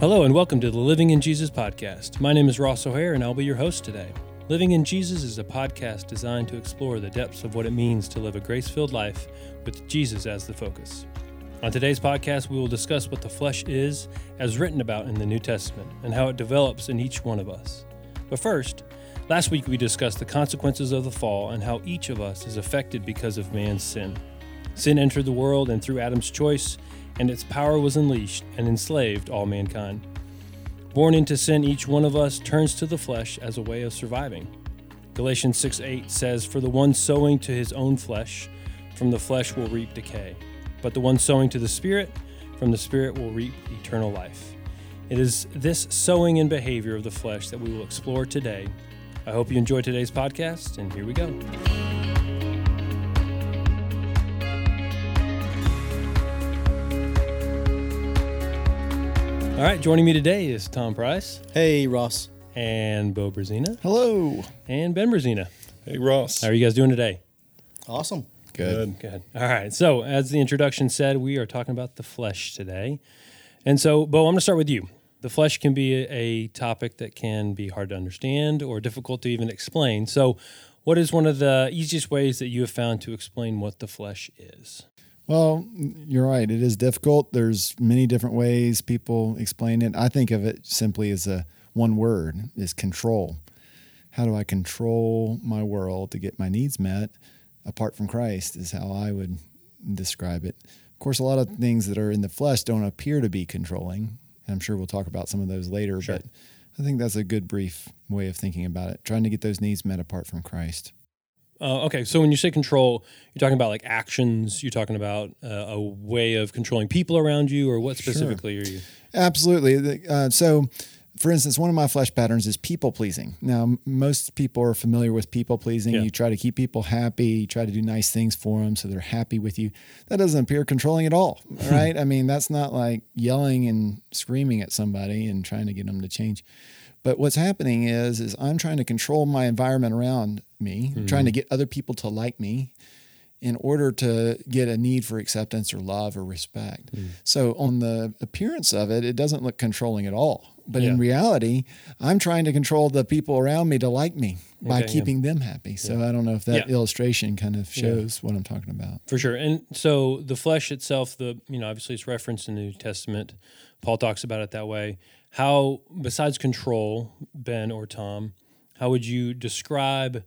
Hello, and welcome to the Living in Jesus podcast. My name is Ross O'Hare, and I'll be your host today. Living in Jesus is a podcast designed to explore the depths of what it means to live a grace filled life with Jesus as the focus. On today's podcast, we will discuss what the flesh is, as written about in the New Testament, and how it develops in each one of us. But first, last week we discussed the consequences of the fall and how each of us is affected because of man's sin. Sin entered the world, and through Adam's choice, and its power was unleashed and enslaved all mankind. Born into sin, each one of us turns to the flesh as a way of surviving. Galatians 6 8 says, For the one sowing to his own flesh, from the flesh will reap decay. But the one sowing to the Spirit, from the Spirit will reap eternal life. It is this sowing and behavior of the flesh that we will explore today. I hope you enjoy today's podcast, and here we go. All right, joining me today is Tom Price Hey, Ross. and Bo Brazina Hello. and Ben Brazina. Hey Ross. How are you guys doing today? Awesome. Good. Good. All right. So, as the introduction said, we are talking about the flesh today. And so, Bo, I'm going to start with you. The flesh can be a, a topic that can be hard to understand or difficult to even explain. So, what is one of the easiest ways that you have found to explain what the flesh is? Well, you're right. It is difficult. There's many different ways people explain it. I think of it simply as a one word is control. How do I control my world to get my needs met apart from Christ is how I would describe it. Of course, a lot of things that are in the flesh don't appear to be controlling. I'm sure we'll talk about some of those later, Sure. but I think that's a good brief way of thinking about it, trying to get those needs met apart from Christ. Uh, okay. So, when you say control, you're talking about like actions, you're talking about uh, a way of controlling people around you, or what specifically are you? Absolutely. Uh, so, for instance, one of my flesh patterns is people pleasing. Now, most people are familiar with people pleasing. Yeah. You try to keep people happy, you try to do nice things for them so they're happy with you. That doesn't appear controlling at all, right? I mean, that's not like yelling and screaming at somebody and trying to get them to change. But what's happening is is I'm trying to control my environment around me, mm-hmm. trying to get other people to like me in order to get a need for acceptance or love or respect. Mm. So on the appearance of it, it doesn't look controlling at all. But Yeah. in reality, I'm trying to control the people around me to like me by Okay, yeah. keeping them happy. So I don't know if that Yeah. illustration kind of shows what I'm talking about. For sure. And so the flesh itself, the you know, obviously it's referenced in the New Testament. Paul talks about it that way. How besides control, Ben or Tom, how would you describe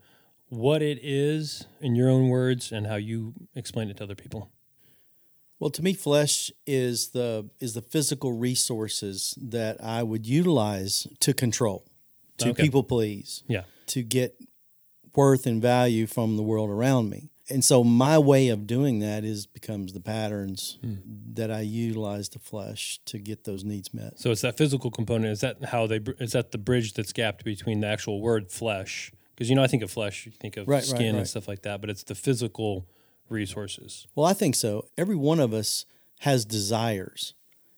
what it is in your own words and how you explain it to other people? Well, to me, flesh is the is the physical resources that I would utilize to control, to Okay. people please, Yeah. to get worth and value from the world around me. And so my way of doing that is becomes the patterns Hmm. that I utilize the flesh to get those needs met. So it's that physical component. Is that how they? Is that the bridge that's gapped between the actual word flesh? Because you know, I think of flesh, you think of Right, right, skin and stuff like that, but it's the physical resources. Well, I think so. Every one of us has desires.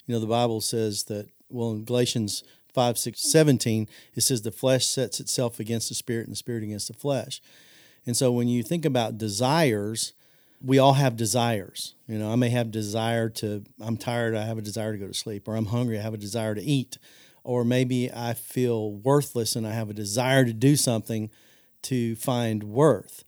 You know, the Bible says that, well, in Galatians 5, 6, 17, it says the flesh sets itself against the spirit and the spirit against the flesh. And so when you think about desires, we all have desires. You know, I may have desire to, I'm tired, I have a desire to go to sleep, or I'm hungry, I have a desire to eat, or maybe I feel worthless and I have a desire to do something to find worth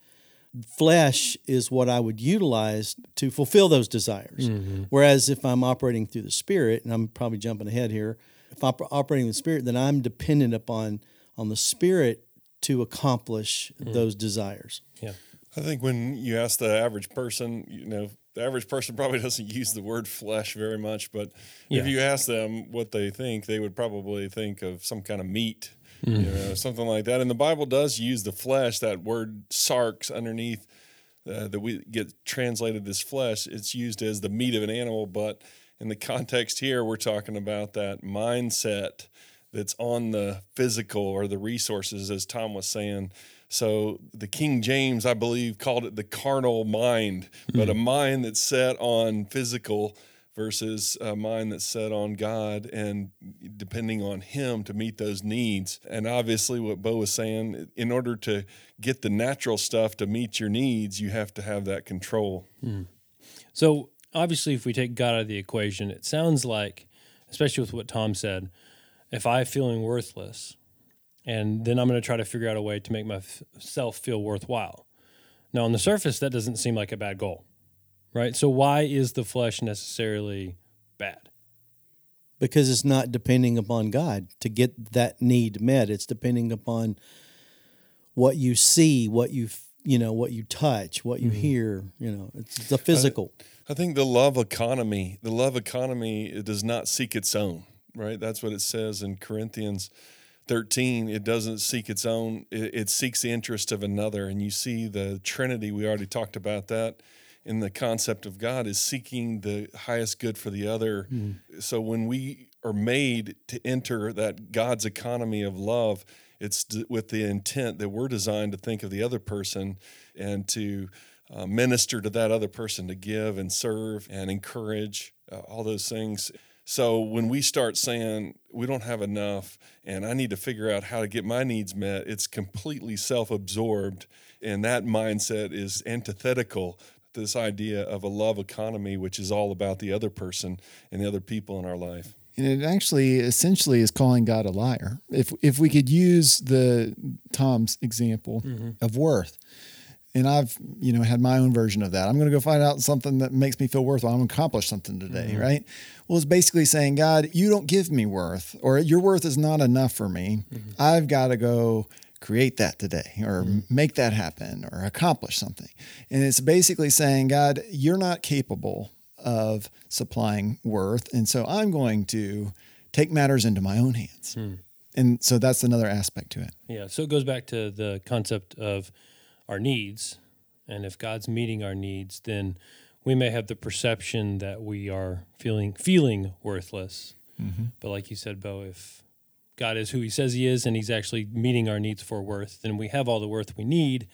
flesh is what I would utilize to fulfill those desires. Mm-hmm. Whereas if I'm operating through the spirit, and I'm probably jumping ahead here, if I'm operating in the spirit, then I'm dependent upon on the spirit to accomplish mm. those desires. Yeah. I think when you ask the average person, you know, the average person probably doesn't use the word flesh very much, but Yeah. if you ask them what they think, they would probably think of some kind of meat, you know, something like that. And the Bible does use the flesh, that word sarx underneath uh, that we get translated as flesh. It's used as the meat of an animal, but in the context here, we're talking about that mindset that's on the physical or the resources, as Tom was saying. So the King James, I believe, called it the carnal mind, but a mind that's set on physical versus a mind that's set on God and depending on Him to meet those needs. And obviously, what Bo was saying, in order to get the natural stuff to meet your needs, you have to have that control. Hmm. So obviously, if we take God out of the equation, it sounds like especially with what Tom said. If I'm feeling worthless, and then I'm going to try to figure out a way to make myself feel worthwhile. Now, on the surface, that doesn't seem like a bad goal, right? So, why is the flesh necessarily bad? Because it's not depending upon God to get that need met. It's depending upon what you see, what you you know, what you touch, what you mm-hmm. hear. You know, it's the physical. I, I think the love economy, the love economy, it does not seek its own. Right, that's what it says in Corinthians 13 it doesn't seek its own it, it, seeks the interest of another and you see the trinity we already talked about that in the concept of god is seeking the highest good for the other mm. so when we are made to enter that god's economy of love it's with the intent that we're designed to think of the other person and to uh, minister to that other person to give and serve and encourage uh, all those things so when we start saying we don't have enough and I need to figure out how to get my needs met, it's completely self absorbed. And that mindset is antithetical this idea of a love economy, which is all about the other person and the other people in our life. And it actually essentially is calling God a liar. If if we could use the Tom's example mm-hmm. of worth and I've you know had my own version of that. I'm going to go find out something that makes me feel worthwhile. I'm going to accomplish something today, mm-hmm. right? Well, it's basically saying, God, you don't give me worth, or your worth is not enough for me. Mm-hmm. I've got to go create that today, or mm-hmm. make that happen, or accomplish something. And it's basically saying, God, you're not capable of supplying worth, and so I'm going to take matters into my own hands. Hmm. And so that's another aspect to it. Yeah. So it goes back to the concept of our needs. And if God's meeting our needs, then we may have the perception that we are feeling feeling worthless. Mm-hmm. But like you said, Bo, if God is who He says He is, and He's actually meeting our needs for worth, then we have all the worth we need.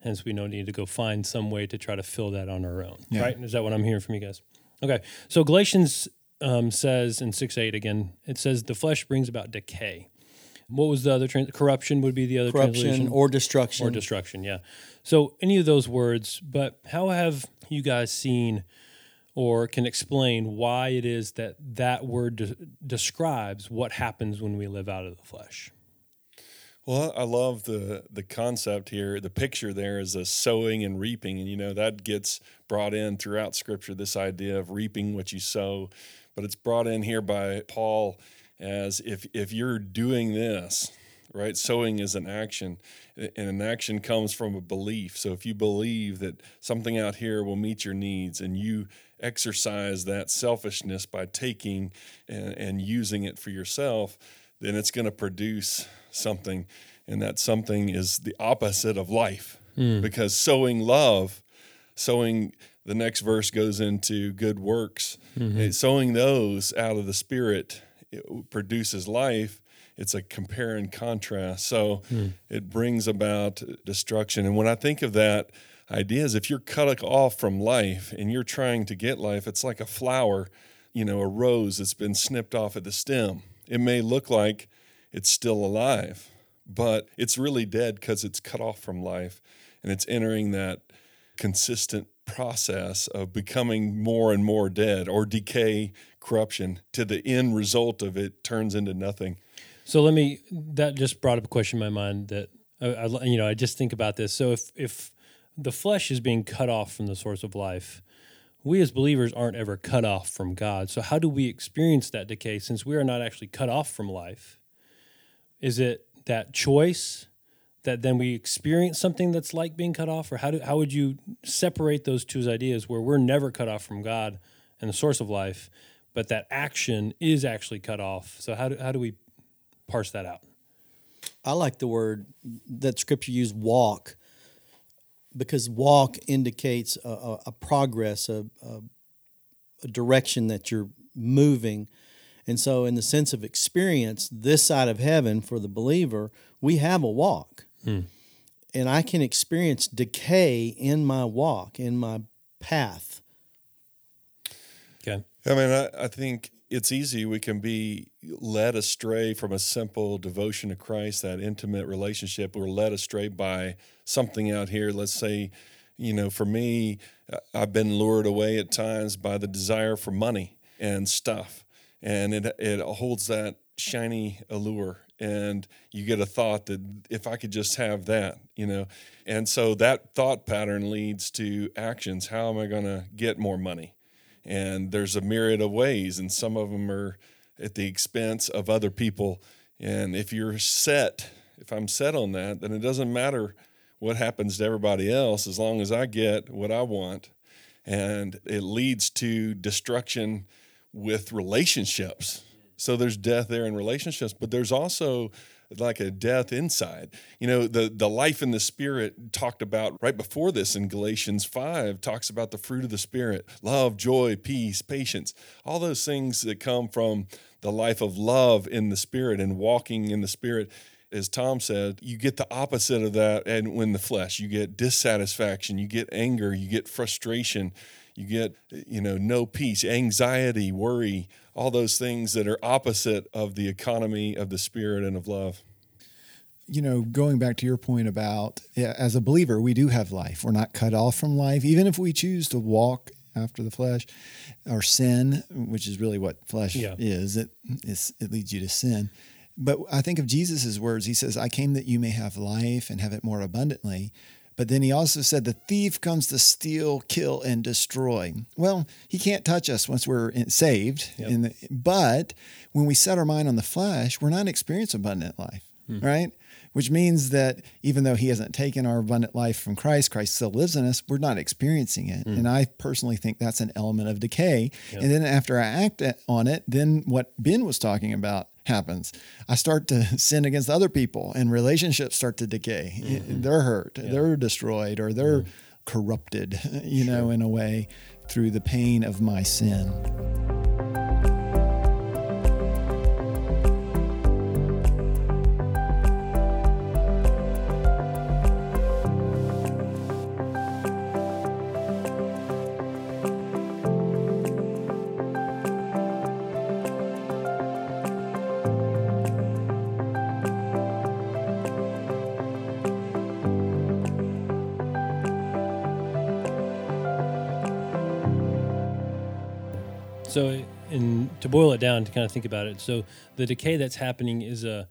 Hence, we don't need to go find some way to try to fill that on our own. Yeah. Right? Is that what I'm hearing from you guys? Okay. So Galatians um, says in six eight again, it says the flesh brings about decay. What was the other trans- corruption? Would be the other corruption translation or destruction or destruction. Yeah. So any of those words, but how have you guys seen or can explain why it is that that word de- describes what happens when we live out of the flesh? Well, I love the the concept here. The picture there is a sowing and reaping, and you know that gets brought in throughout Scripture. This idea of reaping what you sow, but it's brought in here by Paul as if if you're doing this right sowing is an action and an action comes from a belief so if you believe that something out here will meet your needs and you exercise that selfishness by taking and, and using it for yourself then it's going to produce something and that something is the opposite of life mm. because sowing love sowing the next verse goes into good works mm-hmm. sowing those out of the spirit it produces life, it's a compare and contrast. So mm. it brings about destruction. And when I think of that idea, is if you're cut off from life and you're trying to get life, it's like a flower, you know, a rose that's been snipped off at the stem. It may look like it's still alive, but it's really dead because it's cut off from life and it's entering that consistent process of becoming more and more dead or decay, corruption, to the end result of it turns into nothing. So let me. That just brought up a question in my mind that I, I, you know I just think about this. So if if the flesh is being cut off from the source of life, we as believers aren't ever cut off from God. So how do we experience that decay since we are not actually cut off from life? Is it that choice that then we experience something that's like being cut off or how do how would you separate those two ideas where we're never cut off from God and the source of life but that action is actually cut off so how do, how do we parse that out I like the word that scripture used walk because walk indicates a, a, a progress a, a direction that you're moving and so in the sense of experience this side of heaven for the believer we have a walk Mm. And I can experience decay in my walk, in my path. Okay. I mean, I, I think it's easy. We can be led astray from a simple devotion to Christ, that intimate relationship. We're led astray by something out here. Let's say, you know, for me, I've been lured away at times by the desire for money and stuff. and it it holds that shiny allure and you get a thought that if I could just have that, you know. And so that thought pattern leads to actions. How am I going to get more money? And there's a myriad of ways, and some of them are at the expense of other people. And if you're set, if I'm set on that, then it doesn't matter what happens to everybody else as long as I get what I want. And it leads to destruction with relationships so there's death there in relationships, but there's also like a death inside. You know, the the life in the spirit talked about right before this in Galatians 5 talks about the fruit of the spirit, love, joy, peace, patience. All those things that come from the life of love in the spirit and walking in the spirit as Tom said, you get the opposite of that and when the flesh, you get dissatisfaction, you get anger, you get frustration, you get you know no peace anxiety worry all those things that are opposite of the economy of the spirit and of love. You know going back to your point about as a believer we do have life. We're not cut off from life. Even if we choose to walk after the flesh or sin which is really what flesh yeah. is it it leads you to sin. But i think of jesus' words. He says i came that you may have life and have it more abundantly but then he also said, The thief comes to steal, kill, and destroy. Well, he can't touch us once we're saved. Yep. The, but when we set our mind on the flesh, we're not experiencing abundant life, hmm. right? Which means that even though he hasn't taken our abundant life from Christ, Christ still lives in us, we're not experiencing it. Hmm. And I personally think that's an element of decay. Yep. And then after I act on it, then what Ben was talking about happens. I start to sin against other people and relationships start to decay. Mm-hmm. They're hurt, yeah. they're destroyed, or they're mm-hmm. corrupted, you sure. know, in a way through the pain of my sin. Down, to kind of think about it, so the decay that's happening is a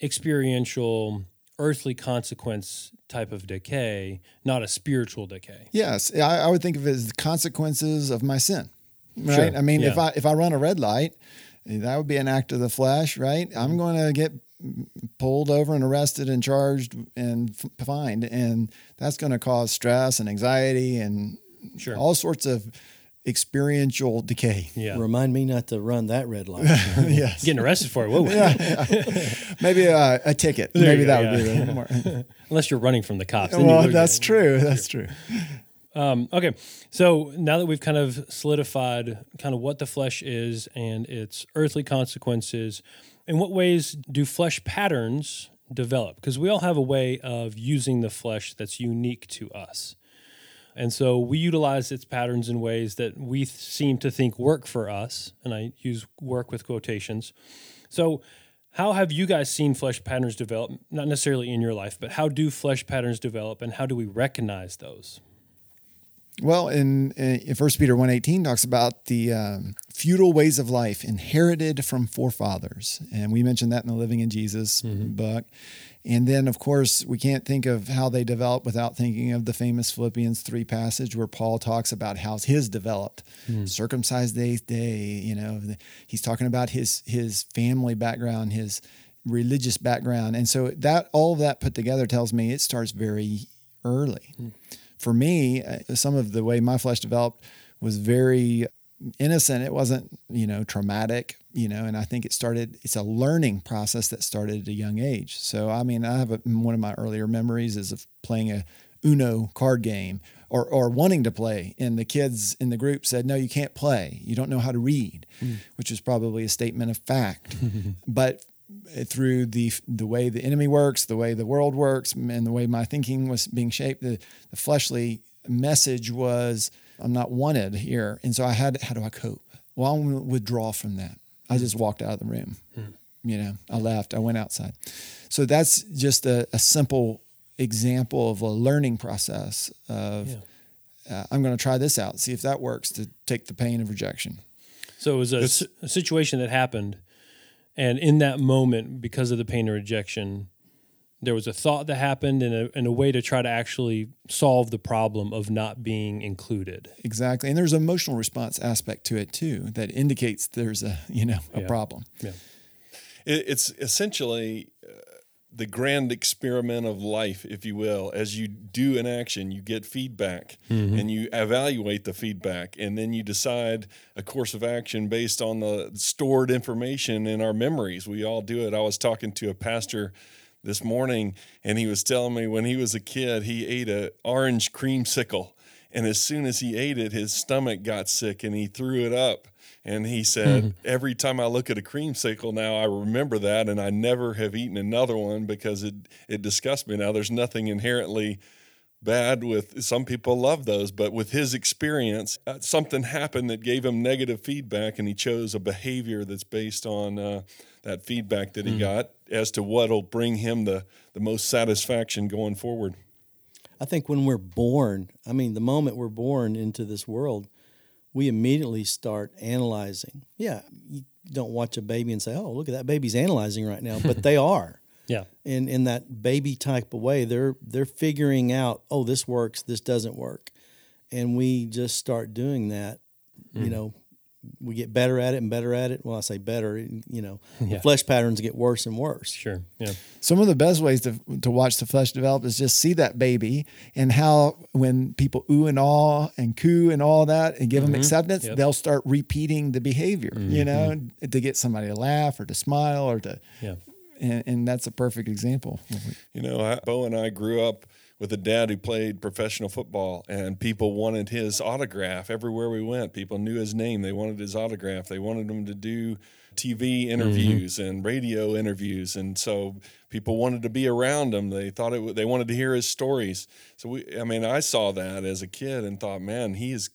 experiential, earthly consequence type of decay, not a spiritual decay. Yes, I, I would think of it as the consequences of my sin. Right. Sure. I mean, yeah. if I if I run a red light, that would be an act of the flesh, right? I'm mm-hmm. going to get pulled over and arrested and charged and fined, and that's going to cause stress and anxiety and sure. all sorts of experiential decay. Yeah. Remind me not to run that red light. yes. Getting arrested for it. Whoa. yeah, yeah. Maybe a, a ticket. There Maybe that go, would yeah. be more. Unless you're running from the cops. well, that's true. That's true. Um, okay. So now that we've kind of solidified kind of what the flesh is and its earthly consequences, in what ways do flesh patterns develop? Because we all have a way of using the flesh that's unique to us. And so we utilize its patterns in ways that we th- seem to think work for us. And I use work with quotations. So, how have you guys seen flesh patterns develop? Not necessarily in your life, but how do flesh patterns develop and how do we recognize those? Well, in, in First Peter 1.18 talks about the um, feudal ways of life inherited from forefathers. And we mentioned that in the Living in Jesus mm-hmm. book. And then, of course, we can't think of how they developed without thinking of the famous Philippians 3 passage where Paul talks about how his developed. Mm. Circumcised the eighth day, you know, he's talking about his his family background, his religious background. And so that all of that put together tells me it starts very early. Mm. For me, uh, some of the way my flesh developed was very innocent. It wasn't, you know, traumatic, you know, and I think it started, it's a learning process that started at a young age. So, I mean, I have a, one of my earlier memories is of playing a Uno card game or, or wanting to play. And the kids in the group said, no, you can't play. You don't know how to read, mm. which was probably a statement of fact. but through the the way the enemy works, the way the world works, and the way my thinking was being shaped, the, the fleshly message was, I'm not wanted here. And so I had, how do I cope? Well, I'm going to withdraw from that. I just walked out of the room. Mm. You know, I left, I went outside. So that's just a, a simple example of a learning process of, yeah. uh, I'm going to try this out, see if that works to take the pain of rejection. So it was a, a situation that happened, and in that moment, because of the pain and rejection, there was a thought that happened and a, and a way to try to actually solve the problem of not being included. Exactly. And there's an emotional response aspect to it too that indicates there's a, you know, a Yeah. problem. Yeah. It, it's essentially uh, the grand experiment of life, if you will. As you do an action, you get feedback mm-hmm. and you evaluate the feedback, and then you decide a course of action based on the stored information in our memories. We all do it. I was talking to a pastor this morning, and he was telling me when he was a kid, he ate a orange creamsicle. And as soon as he ate it, his stomach got sick and he threw it up. And he said, Every time I look at a creamsicle now, I remember that, and I never have eaten another one because it, it disgusts me. Now, there's nothing inherently bad with some people love those, but with his experience, uh, something happened that gave him negative feedback, and he chose a behavior that's based on uh, that feedback that he got as to what'll bring him the, the most satisfaction going forward. I think when we're born, I mean, the moment we're born into this world, we immediately start analyzing. Yeah, you don't watch a baby and say, "Oh, look at that baby's analyzing right now," but they are. Yeah. in in that baby type of way. They're they're figuring out, oh, this works, this doesn't work, and we just start doing that. You mm. know, we get better at it and better at it. Well, I say better. You know, Yeah. the flesh patterns get worse and worse. Sure. Yeah. Some of the best ways to to watch the flesh develop is just see that baby and how when people ooh and awe and coo and all that and give them mm-hmm. acceptance, Yep. they'll start repeating the behavior, mm-hmm. you know, mm-hmm. to get somebody to laugh or to smile or to, Yeah. and, and that's a perfect example. You know, I, Bo and I grew up with a dad who played professional football, and people wanted his autograph everywhere we went. People knew his name. They wanted his autograph. They wanted him to do TV mm-hmm. interviews and radio interviews, and so people wanted to be around him. They thought it. They wanted to hear his stories. So we, I mean, I saw that as a kid and thought, man, he is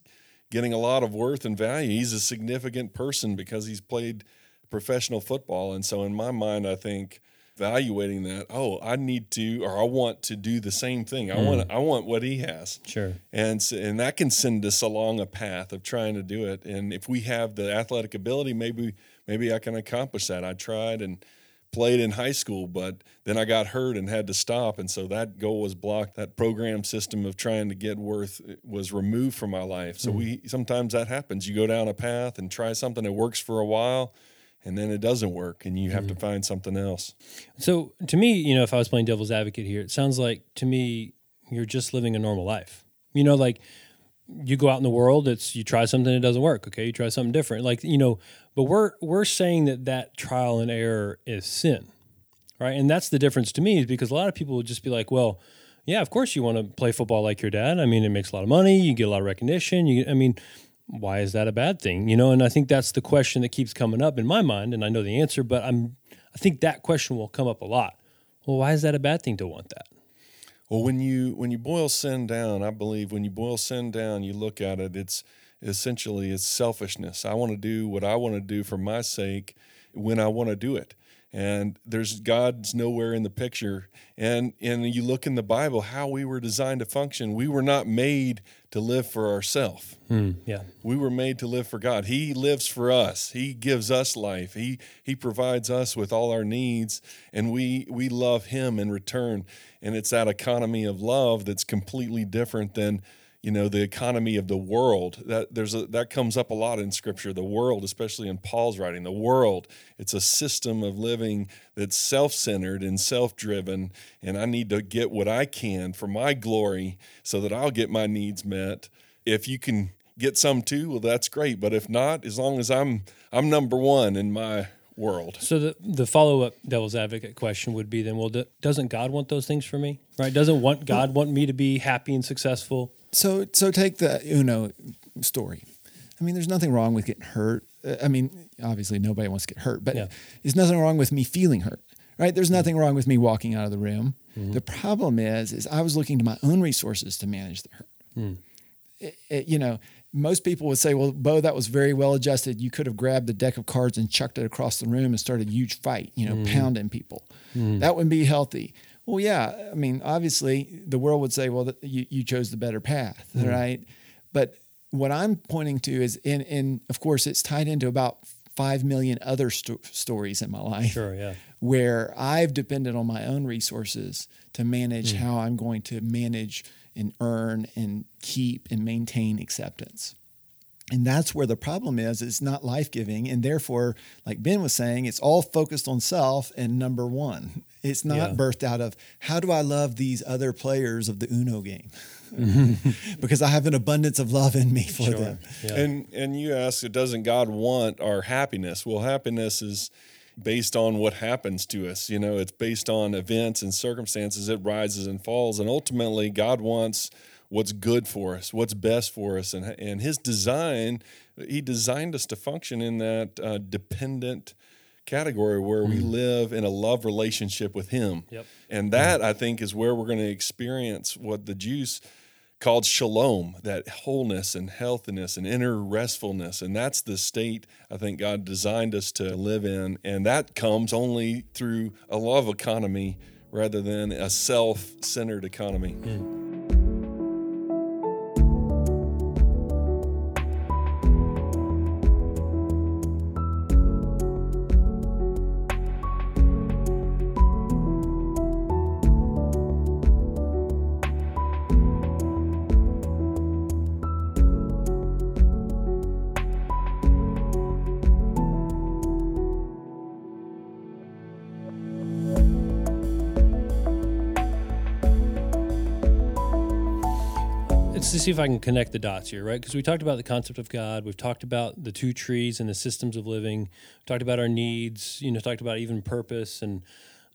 getting a lot of worth and value. He's a significant person because he's played professional football, and so in my mind, I think evaluating that oh i need to or i want to do the same thing. I mm. want i want what he has. Sure. and s- and that can send us along a path of trying to do it. And if we have the athletic ability maybe maybe i can accomplish that. I tried and played in high school but then i got hurt and had to stop. And so that goal was blocked. That program system of trying to get worth eh, was removed from my life. So mm. we sometimes that happens. You go down a path and try something. That works for a while and then it doesn't work and you have to mm. find something else So to me, you know, if I was playing devil's advocate here, it sounds like to me you're just living a normal life. You know, like you go out in the world, it's you try something, it doesn't work. Okay, you try something different. Like you know, but we're we're saying that that trial and error is sin, right? And that's the difference to me, is because a lot of people would just be like, well. Yeah, of course you want to play football like your dad. I mean, it makes a lot of money. You get a lot of recognition. You, I mean, why is that a bad thing? You know, and I think that's the question that keeps coming up in my mind, and I know the answer, but I'm I think that question will come up a lot. Well, why is that a bad thing to want that? Well, when you when you boil sin down, I believe when you boil sin down, you look at it. It's essentially it's selfishness. I want to do what I want to do for my sake when I want to do it, and there's God's nowhere in the picture. And and you look in the Bible how we were designed to function. We were not made to live for ourselves. Hmm. Yeah, We were made to live for God. He lives for us. He gives us life. He he provides us with all our needs and we we love him in return. And it's that economy of love that's completely different than you know the economy of the world that there's a that comes up a lot in scripture the world especially in paul's writing the world it's a system of living that's self-centered and self-driven and i need to get what i can for my glory so that i'll get my needs met if you can get some too well that's great but if not as long as i'm i'm number one in my world So the the follow up devil's advocate question would be then, well, do, doesn't God want those things for me? Right? Doesn't want God want me to be happy and successful? So so take the Uno story. I mean, there's nothing wrong with getting hurt. I mean, obviously nobody wants to get hurt, but Yeah. there's nothing wrong with me feeling hurt. Right? There's nothing wrong with me walking out of the room. Mm-hmm. The problem is is I was looking to my own resources to manage the hurt. Hmm. It- it- you know, most people would say, "Well, Bo, that was very well adjusted. You could have grabbed the deck of cards and chucked it across the room and started a huge fight. You know, hmm. pounding people. Hmm. That would be healthy." Well, yeah. I mean, obviously, the world would say, "Well, you, you chose the better path, mm-hmm. right?" But what I'm pointing to is, and, and of course, it's tied into about 5 million other sto- stories in my life. Sure, yeah. Where I've depended on my own resources to manage mm. how I'm going to manage and earn and keep and maintain acceptance. And that's where the problem is. It's not life giving. And therefore, like Ben was saying, it's all focused on self and number one. It's not Yeah. birthed out of how do I love these other players of the Uno game? because I have an abundance of love in me for Sure. them. Yeah. And and you ask, doesn't God want our happiness? Well, happiness is based on what happens to us. You know, it's based on events and circumstances. It rises and falls, and ultimately, God wants what's good for us, what's best for us, and and His design, He designed us to function in that uh, dependent category where we live in a love relationship with Him. Yep. And that I think is where we're going to experience what the Jews called shalom, that wholeness and healthiness and inner restfulness. And that's the state I think God designed us to live in. And that comes only through a love economy rather than a self centered economy. It's see if I can connect the dots here, right? Because we talked about the concept of God. We've talked about the two trees and the systems of living. We talked about our needs. You know, talked about even purpose and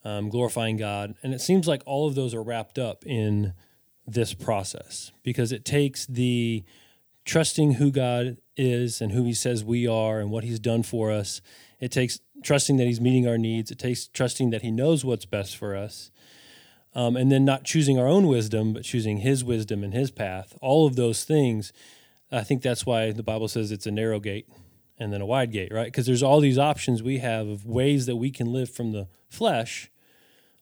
um, glorifying God. And it seems like all of those are wrapped up in this process because it takes the trusting who God is and who He says we are and what He's done for us. It takes trusting that He's meeting our needs. It takes trusting that He knows what's best for us um, and then not choosing our own wisdom, but choosing His wisdom and His path. All of those things, I think that's why the Bible says it's a narrow gate and then a wide gate, right? Because there's all these options we have of ways that we can live from the flesh,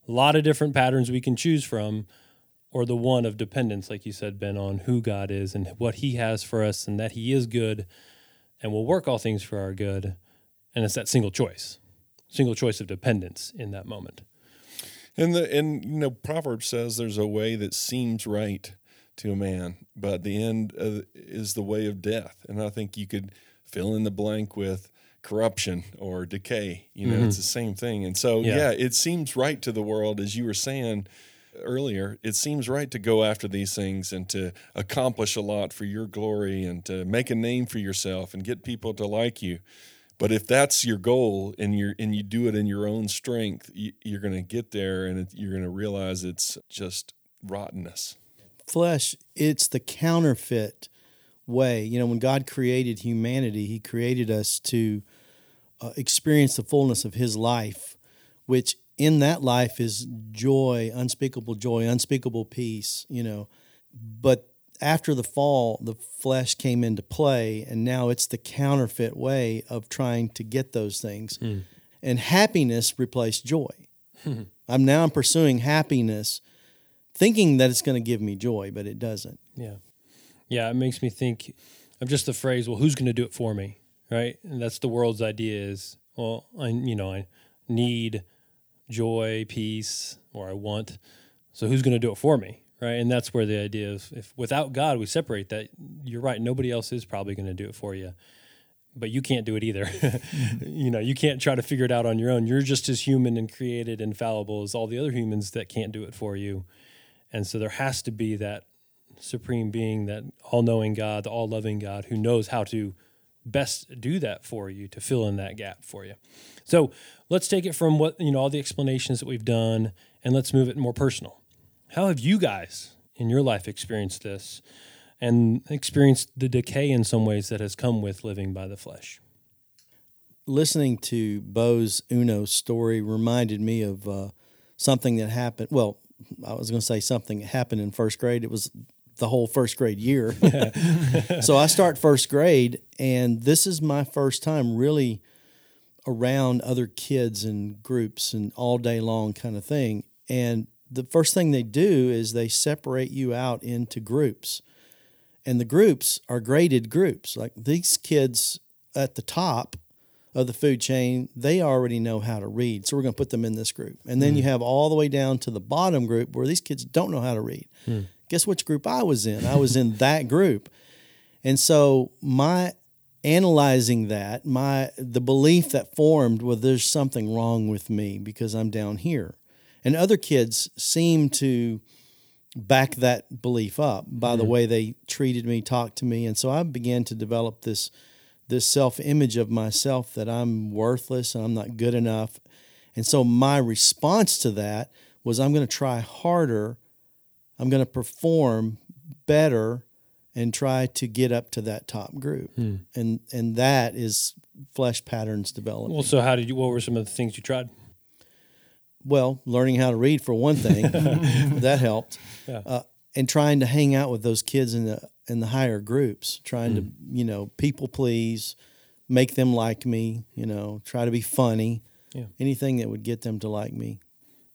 a lot of different patterns we can choose from, or the one of dependence, like you said, Ben, on who God is and what He has for us, and that He is good and will work all things for our good. And it's that single choice, single choice of dependence in that moment. And the and you know Proverbs says there's a way that seems right to a man, but the end uh, is the way of death. And I think you could fill in the blank with corruption or decay. You know, it's the same thing. And so Yeah. yeah. it seems right to the world, as you were saying earlier. It seems right to go after these things and to accomplish a lot for your glory and to make a name for yourself and get people to like you. But if that's your goal and you and you do it in your own strength, you, you're going to get there and it, you're going to realize it's just rottenness. flesh, it's the counterfeit way. You know, when God created humanity, He created us to uh, experience the fullness of His life, which in that life is joy, unspeakable joy, unspeakable peace, you know. But after the fall, the flesh came into play, and now it's the counterfeit way of trying to get those things. Hmm. And happiness replaced joy. Hmm. I'm now I'm pursuing happiness thinking that it's going to give me joy, but it doesn't. Yeah. Yeah, it makes me think of just the phrase, well, who's going to do it for me? Right? And that's the world's idea is, well, I you know, I need joy, peace, or I want. So who's going to do it for me? Right? And that's where the idea of if without God we separate that, you're right, nobody else is probably going to do it for you. But you can't do it either. you know, you can't try to figure it out on your own. You're just as human and created and fallible as all the other humans that can't do it for you. And so there has to be that supreme being, that all knowing God, the all loving God who knows how to best do that for you to fill in that gap for you. So let's take it from what, you know, all the explanations that we've done and let's move it more personal. How have you guys in your life experienced this and experienced the decay in some ways that has come with living by the flesh? Listening to Bo's Uno story reminded me of uh, something that happened. Well, I was going to say something that happened in first grade. It was the whole first grade year. so I start first grade, and this is my first time really around other kids and groups and all day long kind of thing. And the first thing they do is they separate you out into groups. and the groups are graded groups. Like these kids at the top of the food chain, they already know how to read. So we're going to put them in this group. And then hmm. you have all the way down to the bottom group where these kids don't know how to read. Hmm. Guess which group I was in? I was in that group. And so my analyzing that, my the belief that formed was there's something wrong with me because I'm down here. And other kids seem to back that belief up by the mm-hmm. way they treated me, talked to me. And so I began to develop this this self-image of myself that I'm worthless and I'm not good enough. And so my response to that was I'm going to try harder. I'm going to perform better and try to get up to that top group. Hmm. And and that is flesh patterns development. Well, so how did you? What were some of the things you tried? Well, learning how to read for one thing, that helped, Yeah. uh, and trying to hang out with those kids in the in the higher groups, trying to you know people please, make them like me, you know, try to be funny, Yeah. anything that would get them to like me.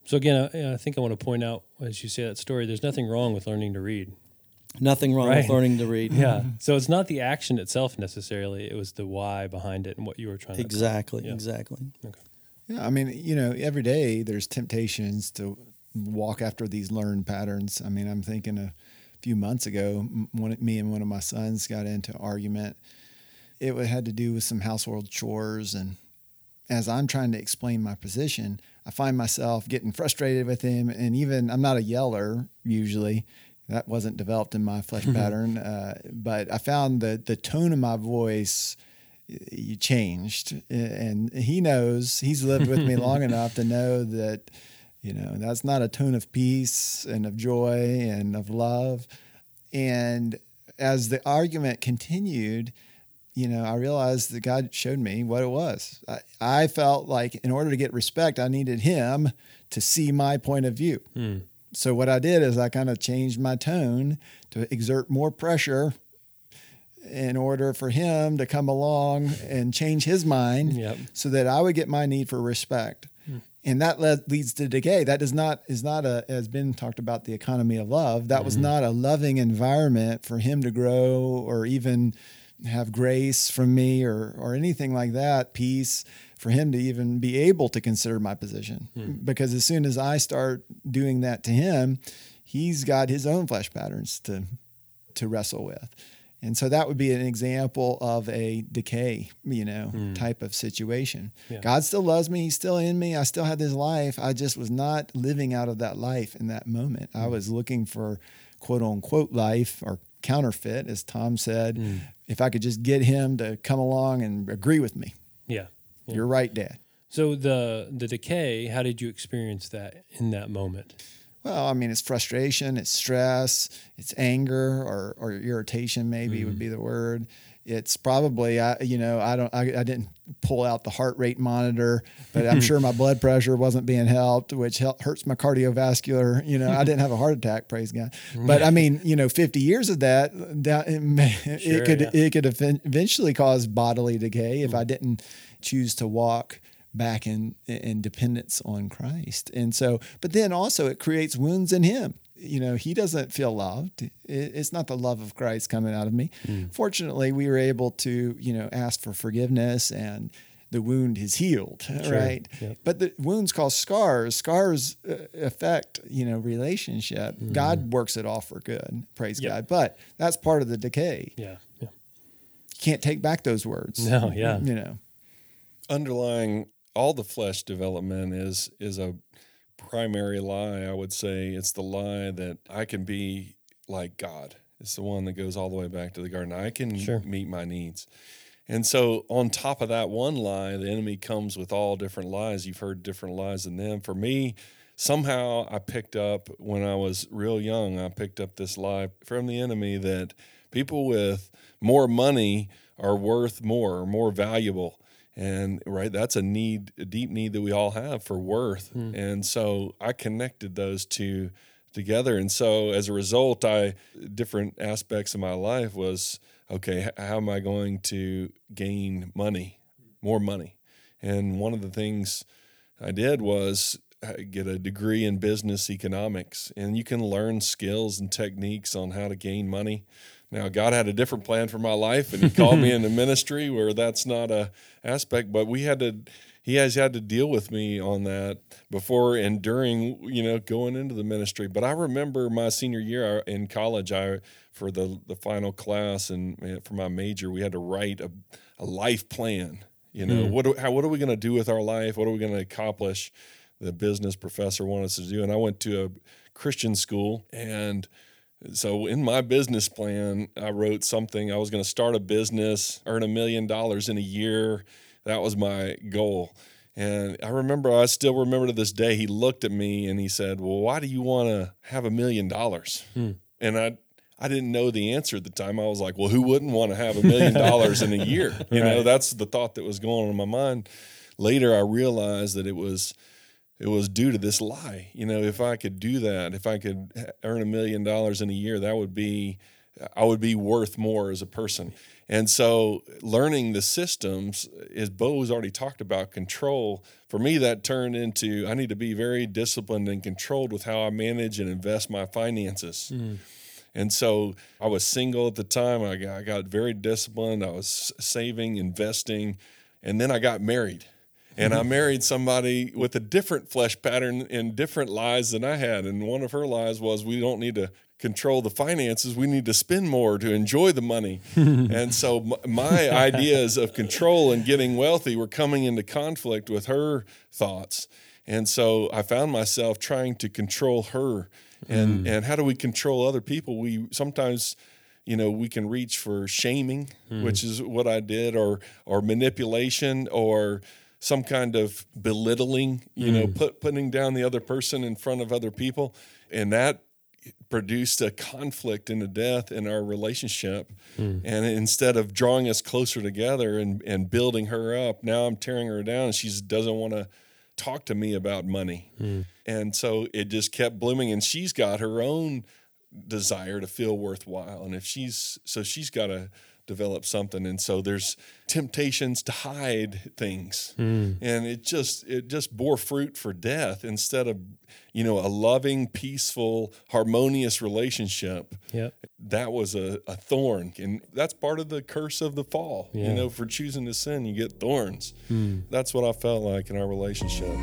So again, I, I think I want to point out as you say that story. There's nothing wrong with learning to read. Nothing wrong Right. with learning to read. Yeah. So it's not the action itself necessarily. It was the why behind it and what you were trying to. exactly, Yeah. exactly. Yeah, I mean, you know, every day there's temptations to walk after these learned patterns. I mean, I'm thinking a few months ago, one, me and one of my sons got into argument. It had to do with some household chores, and as I'm trying to explain my position, I find myself getting frustrated with him. And even I'm not a yeller usually. That wasn't developed in my flesh pattern, uh, but I found the the tone of my voice you changed and he knows he's lived with me long enough to know that you know that's not a tone of peace and of joy and of love. And as the argument continued you know i realized that god showed me what it was. I, I felt like in order to get respect i needed him to see my point of view. Hmm. So what i did is i kind of changed my tone to exert more pressure in order for him to come along and change his mind Yep. so that I would get my need for respect. Hmm. And that led, leads to decay. That is not is not a has been talked about the economy of love. That was mm-hmm. not a loving environment for him to grow or even have grace from me or or anything like that. Peace for him to even be able to consider my position. Hmm. Because as soon as I start doing that to him, he's got his own flesh patterns to to wrestle with. And so that would be an example of a decay, you know, hmm. type of situation. Yeah. God still loves me. He's still in me. I still had this life. I just was not living out of that life in that moment. I hmm. was looking for quote unquote life or counterfeit, as Tom said. Hmm. If I could just get him to come along and agree with me. Yeah. Yeah. You're right, Dad. So the the decay. How did you experience that in that moment? Well, I mean, it's frustration, it's stress, it's anger or, or irritation, maybe would be mm-hmm. the word. It's probably, I, you know, I don't, I, I didn't pull out the heart rate monitor, but I'm sure my blood pressure wasn't being helped, which hel- hurts my cardiovascular. You know, I didn't have a heart attack, praise God. But I mean, you know, 50 years of that, that it, may, Sure, it could, yeah. it could eventually cause bodily decay if I mm. didn't choose to walk back in in dependence on Christ. And so, but then also it creates wounds in him. You know, he doesn't feel loved. It's not the love of Christ coming out of me. Fortunately, we were able to, you know, ask for forgiveness and the wound is healed, right? Yep. But the wounds cause scars. Scars uh, affect, you know, relationship. God works it all for good, praise Yep. God. But that's part of the decay. Yeah. Yeah. You can't take back those words. No, yeah. You know. underlying all the flesh development is is a primary lie i would say. It's the lie that i can be like god. It's the one that goes all the way back to the garden. I can Sure. meet my needs. And so on top of that one lie the enemy comes with all different lies. You've heard different lies in them. For me somehow i picked up when i was real young i picked up this lie from the enemy that people with more money are worth more or more valuable and right that's a need a deep need that we all have for worth. And so i connected those two together. And so as a result i different aspects of my life was okay how am i going to gain money more money? And one of the things i did was uh, get a degree in business economics. And you can learn skills and techniques on how to gain money Now, God had a different plan for my life, and He called me into ministry where that's not a aspect. But we had to, He has had to deal with me on that before and during, you know, going into the ministry. But I remember my senior year in college, I for the the final class and for my major, we had to write a, a life plan. You know, mm. what do, how, what are we going to do with our life? What are we going to accomplish? The business professor wanted us to do, and I went to a Christian school and so in my business plan, I wrote something. I was going to start a business, earn a million dollars in a year. That was my goal. And I remember, I still remember to this day, he looked at me and he said, Well, why do you want to have a million dollars? Hmm. And I, I didn't know the answer at the time. I was like, Well, who wouldn't want to have a million dollars in a year? You right. know, that's the thought that was going on in my mind. Later, I realized that it was it was due to this lie. You know, if I could do that, if I could earn a million dollars in a year, that would be, I would be worth more as a person. And so, learning the systems, as Bo has already talked about, control. For me, that turned into I need to be very disciplined and controlled with how I manage and invest my finances. Mm. And so I was single at the time. I got, I got very disciplined. I was saving, investing, and then I got married and I married somebody with a different flesh pattern and different lies than I had. And one of her lies was, we don't need to control the finances. We need to spend more to enjoy the money. and so my ideas of control and getting wealthy were coming into conflict with her thoughts. And so I found myself trying to control her. And, mm. and how do we control other people? We sometimes you know we can reach for shaming mm. which is what i did or or manipulation or some kind of belittling, you mm. know, put, putting down the other person in front of other people. And that produced a conflict and a death in our relationship. Mm. And instead of drawing us closer together and, and building her up, now I'm tearing her down and she doesn't want to talk to me about money. Mm. And so it just kept blooming. And she's got her own desire to feel worthwhile. And if she's, so she's got to, develop something and so there's temptations to hide things mm. and it just it just bore fruit for death instead of you know a loving peaceful harmonious relationship yep. that was a, a thorn and that's part of the curse of the fall yeah. you know for choosing to sin you get thorns mm. that's what i felt like in our relationship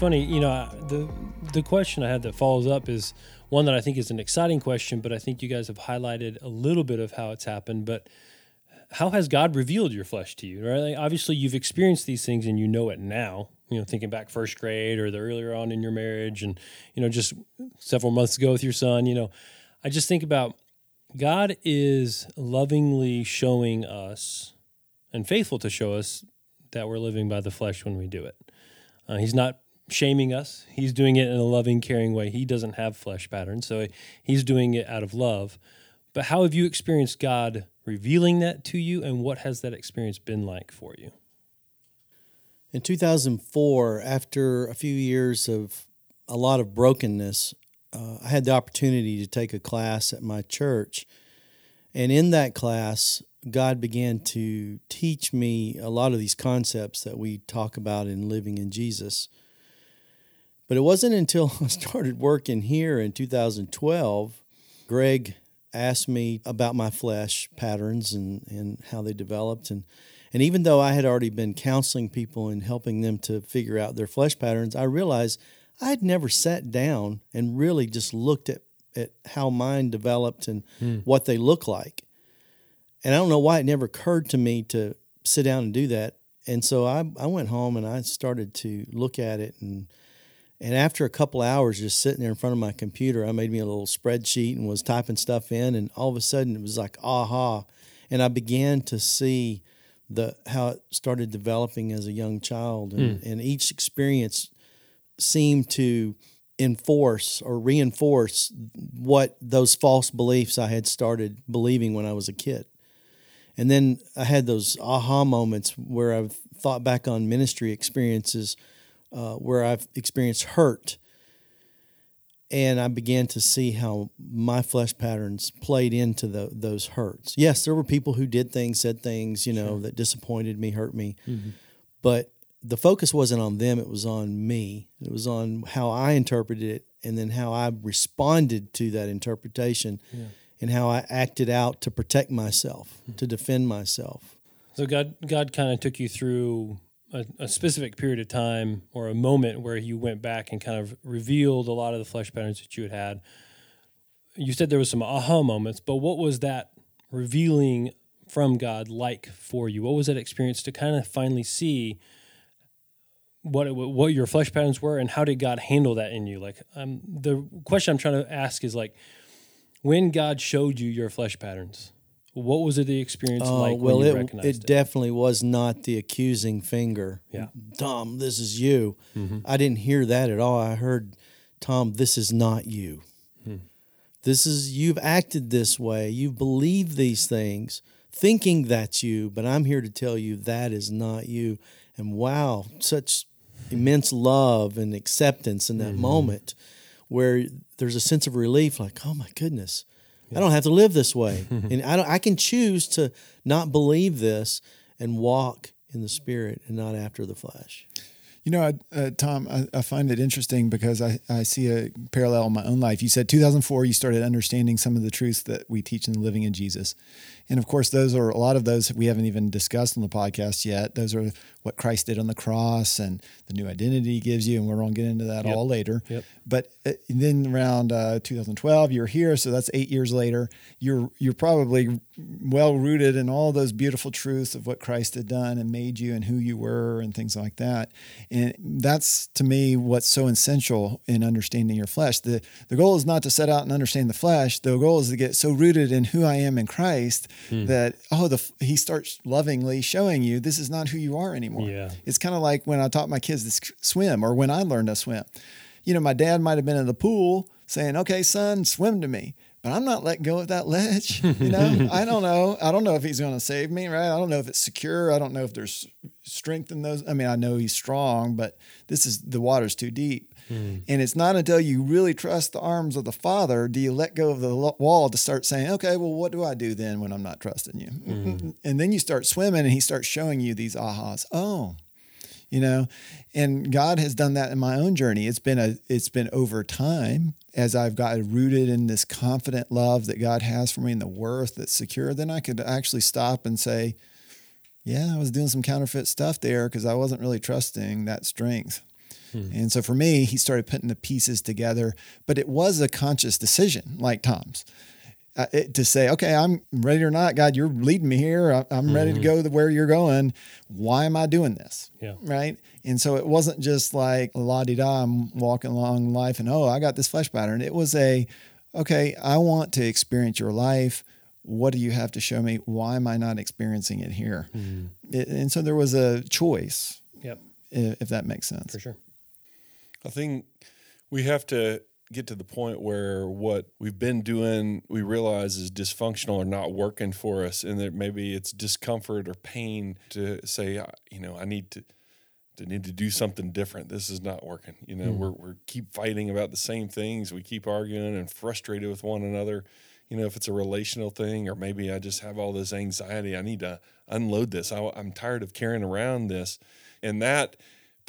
funny, you know, the the question I had that follows up is one that I think is an exciting question, but I think you guys have highlighted a little bit of how it's happened. But how has God revealed your flesh to you? Right? Like obviously, you've experienced these things and you know it now. You know, thinking back first grade or the earlier on in your marriage, and you know, just several months ago with your son. You know, I just think about God is lovingly showing us and faithful to show us that we're living by the flesh when we do it. Uh, he's not shaming us. He's doing it in a loving, caring way. He doesn't have flesh patterns, so he's doing it out of love. But how have you experienced God revealing that to you, and what has that experience been like for you? In 2004, after a few years of a lot of brokenness, uh, I had the opportunity to take a class at my church. And in that class, God began to teach me a lot of these concepts that we talk about in living in Jesus. But it wasn't until I started working here in 2012, Greg asked me about my flesh patterns and, and how they developed. And, and even though I had already been counseling people and helping them to figure out their flesh patterns, I realized I had never sat down and really just looked at, at how mine developed and hmm. what they look like. And I don't know why it never occurred to me to sit down and do that. And so I, I went home and I started to look at it and and after a couple hours just sitting there in front of my computer, I made me a little spreadsheet and was typing stuff in and all of a sudden it was like aha. and I began to see the how it started developing as a young child, and, hmm. and each experience seemed to enforce or reinforce what those false beliefs I had started believing when I was a kid. And then I had those aha moments where I've thought back on ministry experiences uh, where I've experienced hurt. And I began to see how my flesh patterns played into the, those hurts. Yes, there were people who did things, said things, you know, that disappointed me, hurt me. But the focus wasn't on them, it was on me. It was on how I interpreted it and then how I responded to that interpretation and how I acted out to protect myself, to defend myself. So God, God kind of took you through a, a specific period of time or a moment where you went back and kind of revealed a lot of the flesh patterns that you had had. You said there was some aha moments, but what was that revealing from God like for you? What was that experience to kind of finally see what it, what your flesh patterns were and how did God handle that in you? Like, um, the question I'm trying to ask is like, when God showed you your flesh patterns, what was it the experience Oh, like well, when you it, recognized it it? definitely was not the accusing finger. Yeah. Tom, this is you. Mm-hmm. I didn't hear that at all. I heard, Tom, this is not you. Hmm. This is, you've acted this way. You've believed these things, thinking that's you, but I'm here to tell you that is not you. And wow, such immense love and acceptance in that mm-hmm. moment where there's a sense of relief like, oh my goodness, I don't have to live this way. and I, don't, I can choose to not believe this and walk in the spirit and not after the flesh. You know, uh, Tom, I, I find it interesting because I, I see a parallel in my own life. You said 2004, you started understanding some of the truths that we teach in Living in Jesus. And of course, those are a lot of those we haven't even discussed on the podcast yet. Those are what Christ did on the cross and the new identity he gives you. And we're going to get into that Yep. all later. Yep. But uh, then around uh, 2012, you're here. So that's eight years later. You're, you're probably well rooted in all those beautiful truths of what Christ had done and made you and who you were and things like that. And that's to me what's so essential in understanding your flesh. The the goal is not to set out and understand the flesh. The goal is to get so rooted in who I am in Christ Hmm. that oh the he starts lovingly showing you this is not who you are anymore. Yeah. It's kind of like when I taught my kids to swim or when I learned to swim. You know, my dad might have been in the pool saying, "Okay, son, swim to me." But I'm not letting go of that ledge. You know, I don't know. I don't know if he's going to save me, right? I don't know if it's secure. I don't know if there's strength in those. I mean, I know he's strong, but this is the water's too deep. Mm. And it's not until you really trust the arms of the Father do you let go of the wall to start saying, okay, well, what do I do then when I'm not trusting you? Mm. And then you start swimming and he starts showing you these ahas. Oh, you know and god has done that in my own journey. It's been a it's been over time as i've got rooted in this confident love that god has for me and the worth that's secure. Then i could actually stop and say yeah i was doing some counterfeit stuff there because i wasn't really trusting that strength Hmm. and so for me he started putting the pieces together but it was a conscious decision like tom's uh, it, to say, okay, I'm ready or not, God, you're leading me here. I, I'm ready to mm-hmm. go to where you're going. Why am I doing this? Yeah. Right. And so it wasn't just like la di da, I'm walking along life and, oh, I got this flesh pattern. It was a, okay, I want to experience your life. What do you have to show me? Why am I not experiencing it here? Hmm. It, and so there was a choice, Yep, i- if that makes sense. for sure. I think we have to get to the point where what we've been doing we realize is dysfunctional or not working for us and that maybe it's discomfort or pain to say you know I need to to need to do something different. This is not working. You know hmm. we're we're keep fighting about the same things. We keep arguing and frustrated with one another. You know if it's a relational thing or maybe I just have all this anxiety I need to unload this. I, I'm tired of carrying around this. And that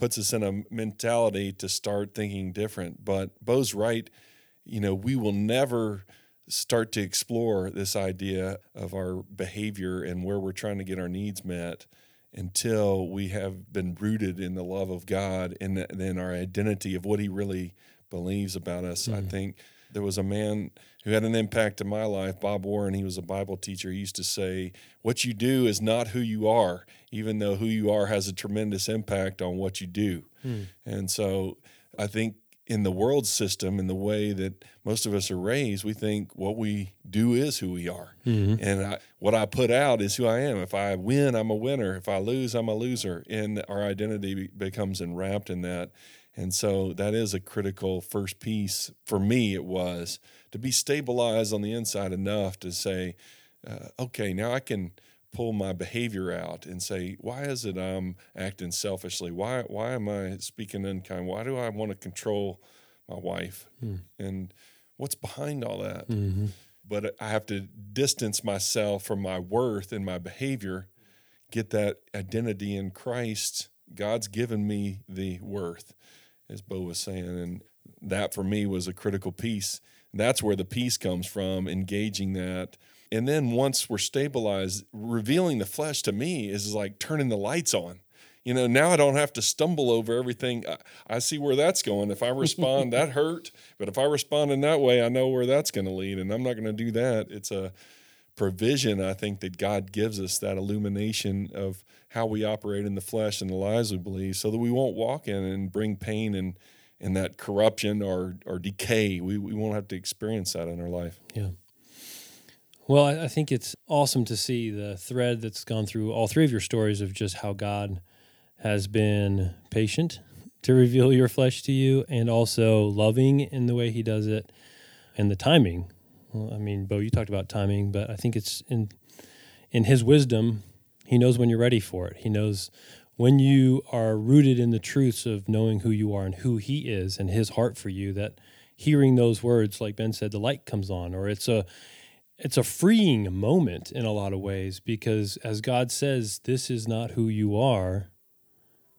puts us in a mentality to start thinking different. But Bo's right. You know, we will never start to explore this idea of our behavior and where we're trying to get our needs met until we have been rooted in the love of God and then our identity of what He really believes about us. I mm-hmm. think there was a man who had an impact in my life, Bob Warren. He was a Bible teacher. He used to say, What you do is not who you are, even though who you are has a tremendous impact on what you do. And so I think in the world system, in the way that most of us are raised, we think what we do is who we are. Mm-hmm. And I, what I put out is who I am. If I win, I'm a winner. If I lose, I'm a loser. And our identity becomes enwrapped in that. And so that is a critical first piece for me, it was to be stabilized on the inside enough to say, uh, okay, now I can pull my behavior out and say, why is it I'm acting selfishly? Why why am I speaking unkind? Why do I want to control my wife? Mm. And what's behind all that? Mm-hmm. But I have to distance myself from my worth and my behavior, get that identity in Christ. God's given me the worth, as Bo was saying. And that for me was a critical piece. That's where the peace comes from, engaging that and then once we're stabilized, revealing the flesh to me is like turning the lights on. You know, now I don't have to stumble over everything. I, I see where that's going. If I respond, that hurt. But if I respond in that way, I know where that's going to lead, and I'm not going to do that. It's a provision, I think, that God gives us that illumination of how we operate in the flesh and the lies we believe, so that we won't walk in and bring pain and and that corruption or or decay. We we won't have to experience that in our life. Yeah. Well, I I think it's awesome to see the thread that's gone through all three of your stories of just how God has been patient to reveal your flesh to you and also loving in the way he does it and the timing. Well, I mean, Bo, you talked about timing, but I think it's in in his wisdom, he knows when you're ready for it. He knows when you are rooted in the truths of knowing who you are and who he is and his heart for you that hearing those words like Ben said the light comes on or it's a it's a freeing moment in a lot of ways because as God says, this is not who you are.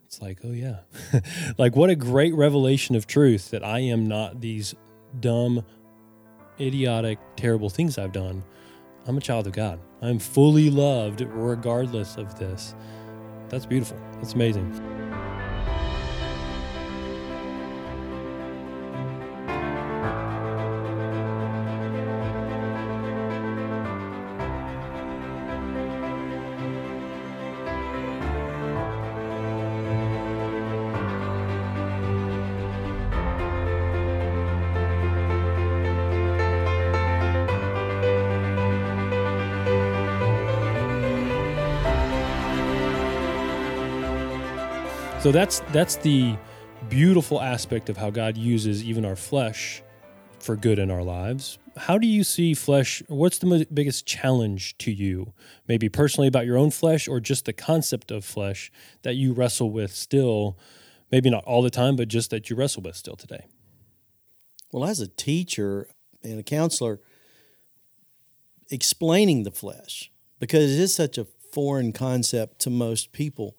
It's like, oh yeah. like what a great revelation of truth that I am not these dumb, idiotic, terrible things I've done. I'm a child of God. I'm fully loved regardless of this. That's beautiful. That's amazing. So that's that's the beautiful aspect of how God uses even our flesh for good in our lives. How do you see flesh? What's the biggest challenge to you? Maybe personally about your own flesh or just the concept of flesh that you wrestle with still, maybe not all the time, but just that you wrestle with still today? Well, as a teacher and a counselor, explaining the flesh, because it is such a foreign concept to most people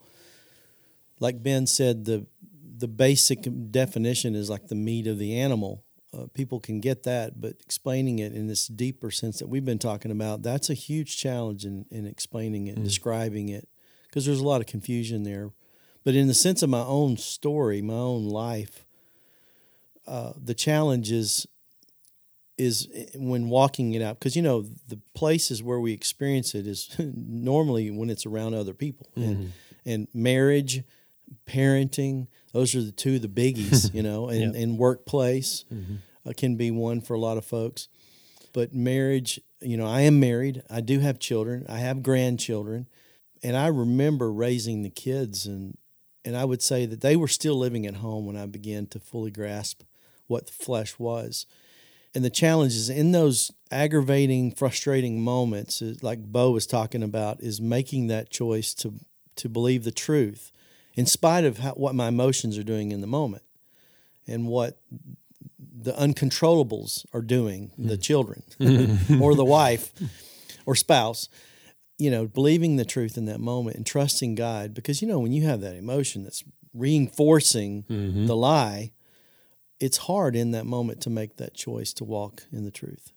like Ben said, the the basic definition is like the meat of the animal. Uh, people can get that, but explaining it in this deeper sense that we've been talking about, that's a huge challenge in, in explaining it, mm. describing it, because there's a lot of confusion there. But in the sense of my own story, my own life, uh, the challenge is is eh, when walking it out because you know the places where we experience it is normally when it's around other people mm-hmm. and and marriage parenting. Those are the two the biggies, you know, and, and workplace mm-hmm. uh, can be one for a lot of folks. But marriage, you know, I am married. I do have children. I have grandchildren, and I remember raising the kids, and and I would say that they were still living at home when I began to fully grasp what the flesh was. And the challenge is in those aggravating, frustrating moments, like Bo was talking about, is making that choice to to believe the truth in spite of how, what my emotions are doing in the moment and what the uncontrollables are doing, the children or the wife or spouse, you know, believing the truth in that moment and trusting God. Because, you know, when you have that emotion that's reinforcing mm-hmm. the lie, it's hard in that moment to make that choice to walk in the truth.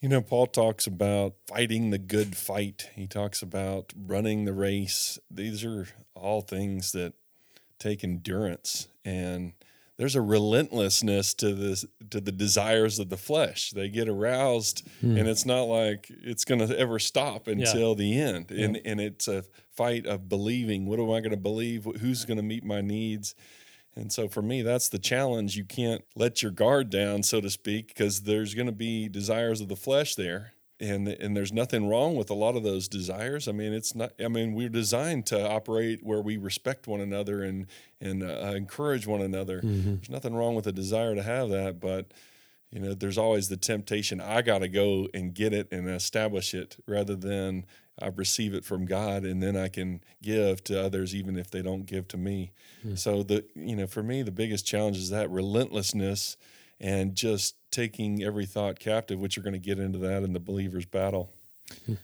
You know, Paul talks about fighting the good fight. He talks about running the race. These are all things that take endurance and there's a relentlessness to this to the desires of the flesh. They get aroused hmm. and it's not like it's going to ever stop until yeah. the end. Yeah. And and it's a fight of believing. What am I going to believe? Who's going to meet my needs? And so for me, that's the challenge. You can't let your guard down, so to speak, because there's going to be desires of the flesh there. And, and there's nothing wrong with a lot of those desires. I mean, it's not. I mean, we're designed to operate where we respect one another and and uh, encourage one another. Mm-hmm. There's nothing wrong with a desire to have that, but you know, there's always the temptation. I got to go and get it and establish it, rather than I receive it from God and then I can give to others, even if they don't give to me. Hmm. So the you know, for me, the biggest challenge is that relentlessness and just taking every thought captive, which are going to get into that in the believer's battle. Hmm.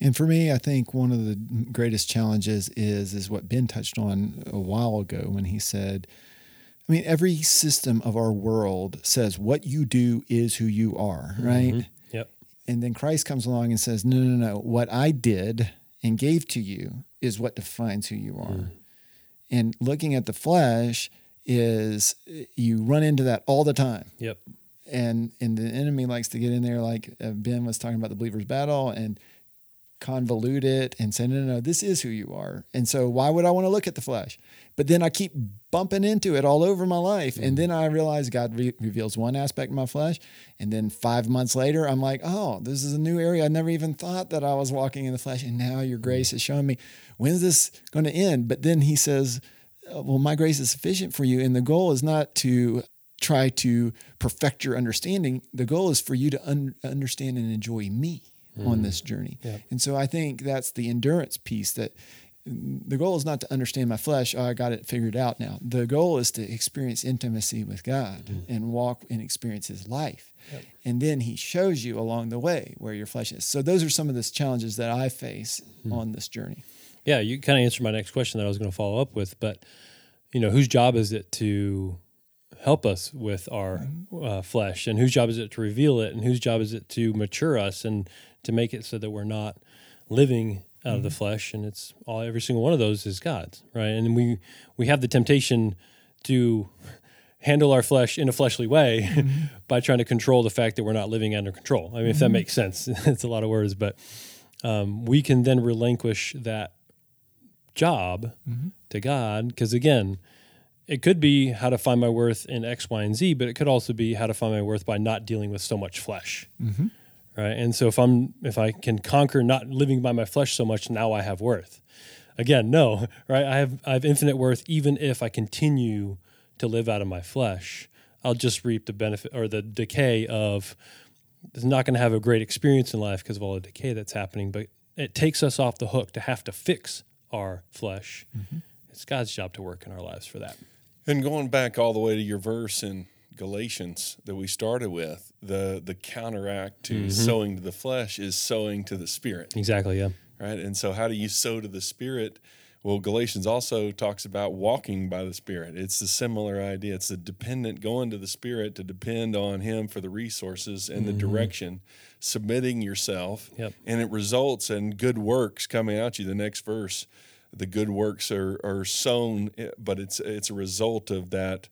And for me, I think one of the greatest challenges is is what Ben touched on a while ago when he said, I mean, every system of our world says what you do is who you are, right? Yep. And then Christ comes along and says, No, no, no. What I did and gave to you is what defines who you are. And looking at the flesh is you run into that all the time Yep. and and the enemy likes to get in there like uh, ben was talking about the believer's battle and convolute it and say no no no this is who you are. And so why would i want to look at the flesh? But then i keep bumping into it all over my life. And then i realize god re- reveals one aspect of my flesh. And then five months later i'm like oh this is a new area i never even thought that i was walking in the flesh. And now your grace is showing me when's this going to end? But then he says uh, well, my grace is sufficient for you. And the goal is not to try to perfect your understanding. The goal is for you to un- understand and enjoy me on this journey. And so I think that's the endurance piece that mm, the goal is not to understand my flesh. Oh, I got it figured out now. The goal is to experience intimacy with God and walk and experience his life. And then he shows you along the way where your flesh is. So those are some of the challenges that I face on this journey. Yeah, you kind of answered my next question that I was going to follow up with, but you know, whose job is it to help us with our uh, flesh, and whose job is it to reveal it, and whose job is it to mature us and to make it so that we're not living out of the mm-hmm. flesh, and it's all every single one of those is God's, right? And we we have the temptation to handle our flesh in a fleshly way mm-hmm. by trying to control the fact that we're not living under control. I mean, if that mm-hmm. makes sense, it's a lot of words, but um, we can then relinquish that job to God. Because again, it could be how to find my worth in X, Y, and Z, but it could also be how to find my worth by not dealing with so much flesh. Right. And so if I'm if I can conquer not living by my flesh so much, now I have worth. Again, no, right? I have I have infinite worth even if I continue to live out of my flesh. I'll just reap the benefit or the decay of it's not going to have a great experience in life because of all the decay that's happening, but it takes us off the hook to have to fix our flesh. Mm-hmm. It's God's job to work in our lives for that. And going back all the way to your verse in Galatians that we started with, the the counteract to mm-hmm. sowing to the flesh is sowing to the spirit, Exactly. Yeah. right? And so, how do you sow to the spirit? Well, Galatians also talks about walking by the Spirit. It's a similar idea. It's a dependent going to the Spirit to depend on Him for the resources and the mm-hmm. direction, submitting yourself, Yep. and it results in good works coming out you. The next verse, the good works are are sown, but it's it's a result of that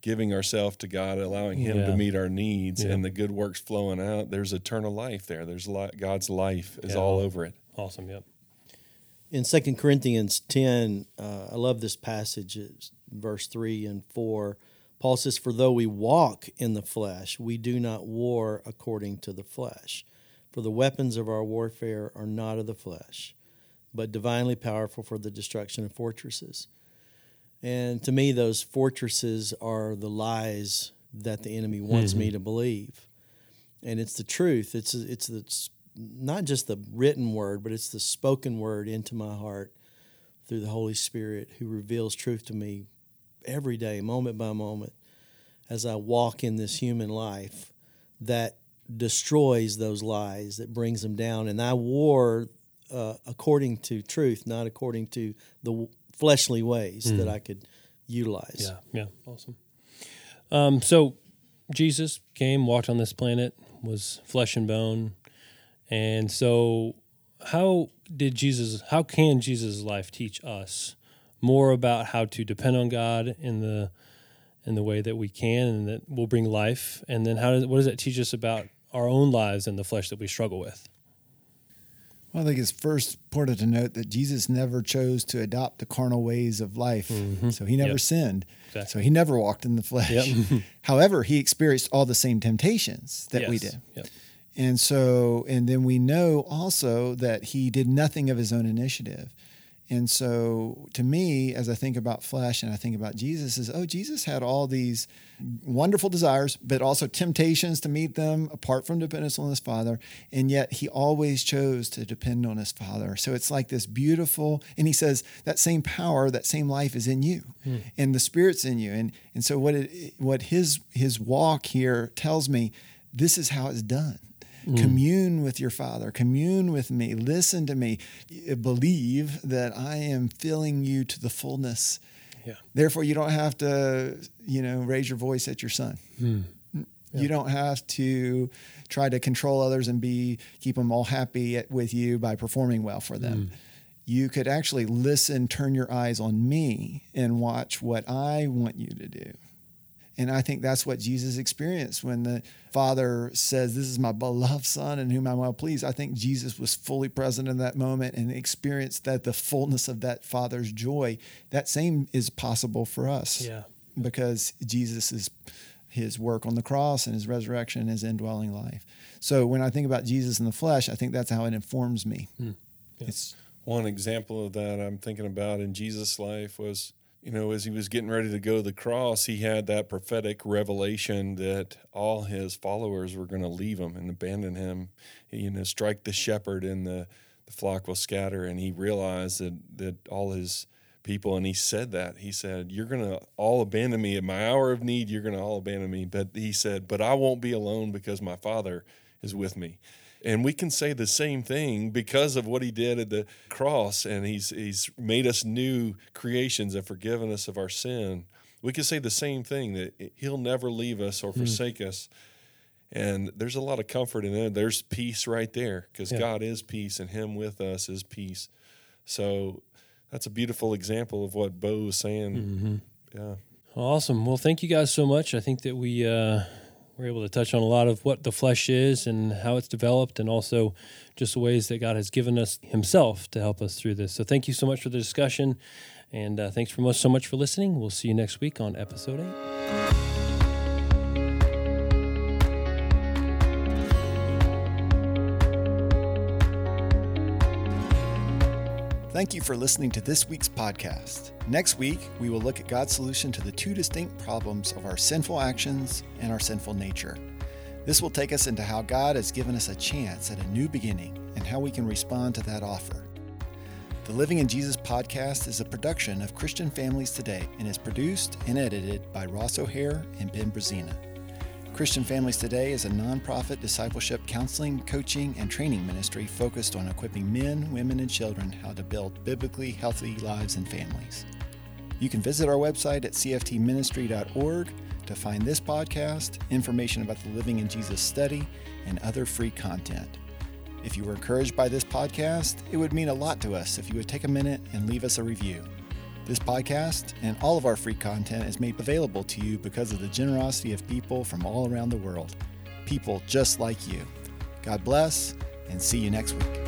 giving ourselves to God, allowing Him Yeah. to meet our needs, Yeah. and the good works flowing out. There's eternal life there. There's li- God's life is Yeah. all over it. Awesome. Yep. in Second Corinthians 10, uh, I love this passage, it's verse 3 and 4. Paul says, For though we walk in the flesh, we do not war according to the flesh. For the weapons of our warfare are not of the flesh, but divinely powerful for the destruction of fortresses. And to me, those fortresses are the lies that the enemy wants me to believe. And it's the truth. It's it's the it's not just the written word, but it's the spoken word into my heart through the Holy Spirit who reveals truth to me every day, moment by moment, as I walk in this human life that destroys those lies, that brings them down. And I war uh, according to truth, not according to the fleshly ways that I could utilize. Yeah. Yeah. Awesome. Um, so Jesus came, walked on this planet, was flesh and bone. And so how did Jesus how can Jesus' life teach us more about how to depend on God in the in the way that we can and that will bring life? And then how does what does that teach us about our own lives and the flesh that we struggle with? Well, I think it's first important to note that Jesus never chose to adopt the carnal ways of life. Mm-hmm. So he never Yep. sinned. Exactly. So he never walked in the flesh. Yep. However, he experienced all the same temptations that we did. Yep. And so, and then we know also that he did nothing of his own initiative. And so, to me, as I think about flesh and I think about Jesus, is oh, Jesus had all these wonderful desires, but also temptations to meet them apart from dependence on his Father. And yet, he always chose to depend on his Father. So it's like this beautiful, and he says that same power, that same life is in you, hmm. and the Spirit's in you. And and so, what it, what his his walk here tells me, this is how it's done. Mm. Commune with your Father, commune with me, listen to me, believe that I am filling you to the fullness. Yeah. Therefore, you don't have to, you know, raise your voice at your son. Hmm. Mm. You don't have to try to control others and be keep them all happy at, with you by performing well for them. Hmm. You could actually listen, turn your eyes on me, and watch what I want you to do. And I think that's what Jesus experienced when the Father says, This is my beloved Son in whom I'm well pleased. I think Jesus was fully present in that moment and experienced that the fullness of that Father's joy. That same is possible for us Yeah. because Jesus is his work on the cross and his resurrection and his indwelling life. So when I think about Jesus in the flesh, I think that's how it informs me. Hmm. It's One example of that I'm thinking about in Jesus' life was, you know, as he was getting ready to go to the cross, he had that prophetic revelation that all his followers were going to leave him and abandon him, you know, strike the shepherd and the, the flock will scatter. And he realized that, that all his people, and he said that, he said, You're going to all abandon me. In my hour of need, you're going to all abandon me. But he said, But I won't be alone because my Father is with me. And we can say the same thing because of what he did at the cross, and he's he's made us new creations and forgiven us of our sin. We can say the same thing that he'll never leave us or forsake us. And there's a lot of comfort in it. There's peace right there because Yeah. God is peace, and Him with us is peace. So that's a beautiful example of what Bo was saying. Yeah. Awesome. Well, thank you guys so much. I think that we uh, were able to touch on a lot of what the flesh is and how it's developed, and also just the ways that God has given us Himself to help us through this. So, thank you so much for the discussion, and uh, thanks for most so much for listening. We'll see you next week on episode eight. Thank you for listening to this week's podcast. Next week, we will look at God's solution to the two distinct problems of our sinful actions and our sinful nature. This will take us into how God has given us a chance at a new beginning and how we can respond to that offer. The Living in Jesus podcast is a production of Christian Families Today and is produced and edited by Ross O'Hare and Ben Brazina. Christian Families Today is a nonprofit discipleship counseling, coaching, and training ministry focused on equipping men, women, and children how to build biblically healthy lives and families. You can visit our website at cftministry.org to find this podcast, information about the Living in Jesus study, and other free content. If you were encouraged by this podcast, it would mean a lot to us if you would take a minute and leave us a review. This podcast and all of our free content is made available to you because of the generosity of people from all around the world. People just like you. God bless, and see you next week.